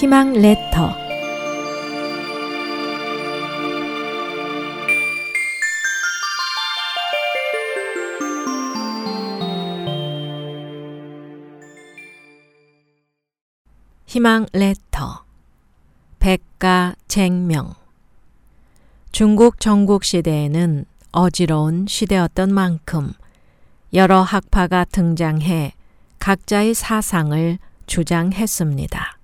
희망 레터. 희망 레터. 백가 쟁명. 중국 전국 시대에는 어지러운 시대였던 만큼 여러 학파가 등장해 각자의 사상을 주장했습니다.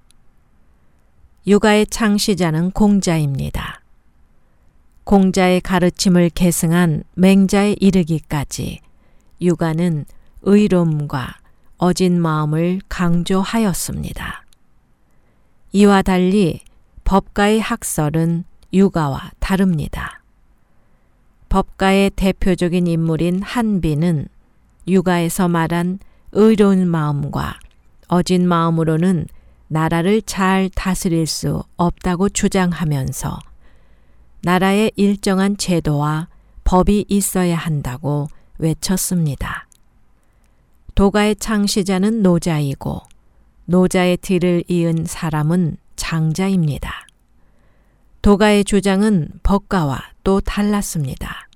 육아의 창시자는 공자입니다. 공자의 가르침을 계승한 맹자에 이르기까지 육아는 의로움과 어진 마음을 강조하였습니다. 이와 달리 법가의 학설은 육아와 다릅니다. 법가의 대표적인 인물인 한비는 육아에서 말한 의로운 마음과 어진 마음으로는 나라를 잘 다스릴 수 없다고 주장하면서 나라의 일정한 제도와 법이 있어야 한다고 외쳤습니다. 도가의 창시자는 노자이고 노자의 뒤를 이은 사람은 장자입니다. 도가의 주장은 법가와 또 달랐습니다.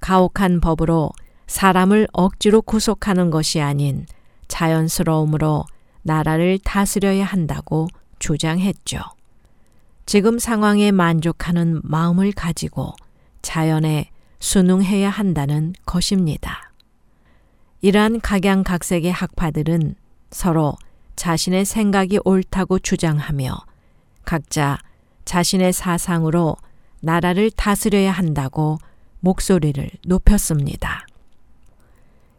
가혹한 법으로 사람을 억지로 구속하는 것이 아닌 자연스러움으로 나라를 다스려야 한다고 주장했죠. 지금 상황에 만족하는 마음을 가지고 자연에 순응해야 한다는 것입니다. 이러한 각양각색의 학파들은 서로 자신의 생각이 옳다고 주장하며 각자 자신의 사상으로 나라를 다스려야 한다고 목소리를 높였습니다.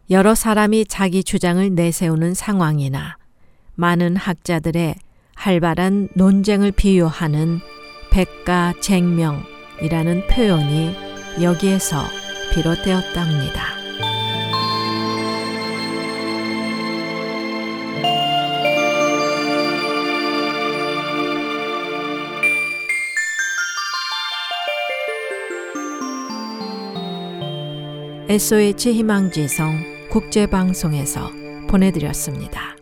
여러 사람이 자기 주장을 내세우는 상황이나 많은 학자들의 활발한 논쟁을 비유하는 백가쟁명이라는 표현이 여기에서 비롯되었답니다. SOH 희망지성 국제방송에서 보내드렸습니다.